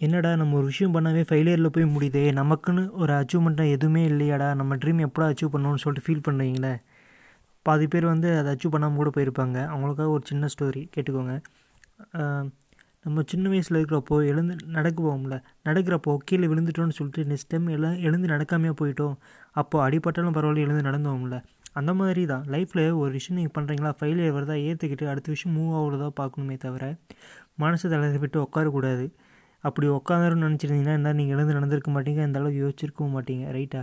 என்னடா நம்ம ஒரு விஷயம் பண்ணாவே ஃபெயிலியரில் போய் முடியுதே? நமக்குன்னு ஒரு அச்சீவ்மெண்ட்டாக எதுவுமே இல்லையாடா? நம்ம ட்ரீம் எப்படா அச்சீவ் பண்ணணும்னு சொல்லிட்டு ஃபீல் பண்ணுறீங்களே பாதி பேர் வந்து அதை அச்சீவ் பண்ணாமல் கூட போயிருப்பாங்க. அவங்களுக்காக ஒரு சின்ன ஸ்டோரி கேட்டுக்கோங்க. நம்ம சின்ன வயசில் இருக்கிறப்போ எழுந்து நடக்குவோம்ல. நடக்கிறப்போ கீழே விழுந்துட்டோம்னு சொல்லிட்டு நெக்ஸ்ட் டைம் எல்லாம் எழுந்து நடக்காமையே போயிட்டோம். அப்போ அடிபட்டாலும் பரவாயில்ல எழுந்து நடந்தோம்ல. அந்த மாதிரி தான். லைஃப்பில் ஒரு விஷயம் நீங்கள் பண்ணுறீங்களா ஃபெயிலியர் வருதா? ஏற்றுக்கிட்டு அடுத்த விஷயம் மூவ் ஆகுறதா பார்க்கணுமே தவிர மனசு தளர்ந்து விட்டு உட்காரக்கூடாது. அப்படி உட்காந்துருன்னு நினச்சிருந்தீங்கன்னா என்ன நீங்கள் எழுந்து நடந்திருக்க மாட்டீங்க? இந்த அளவுக்கு யோசிச்சிருக்கவும் மாட்டீங்க ரைட்டா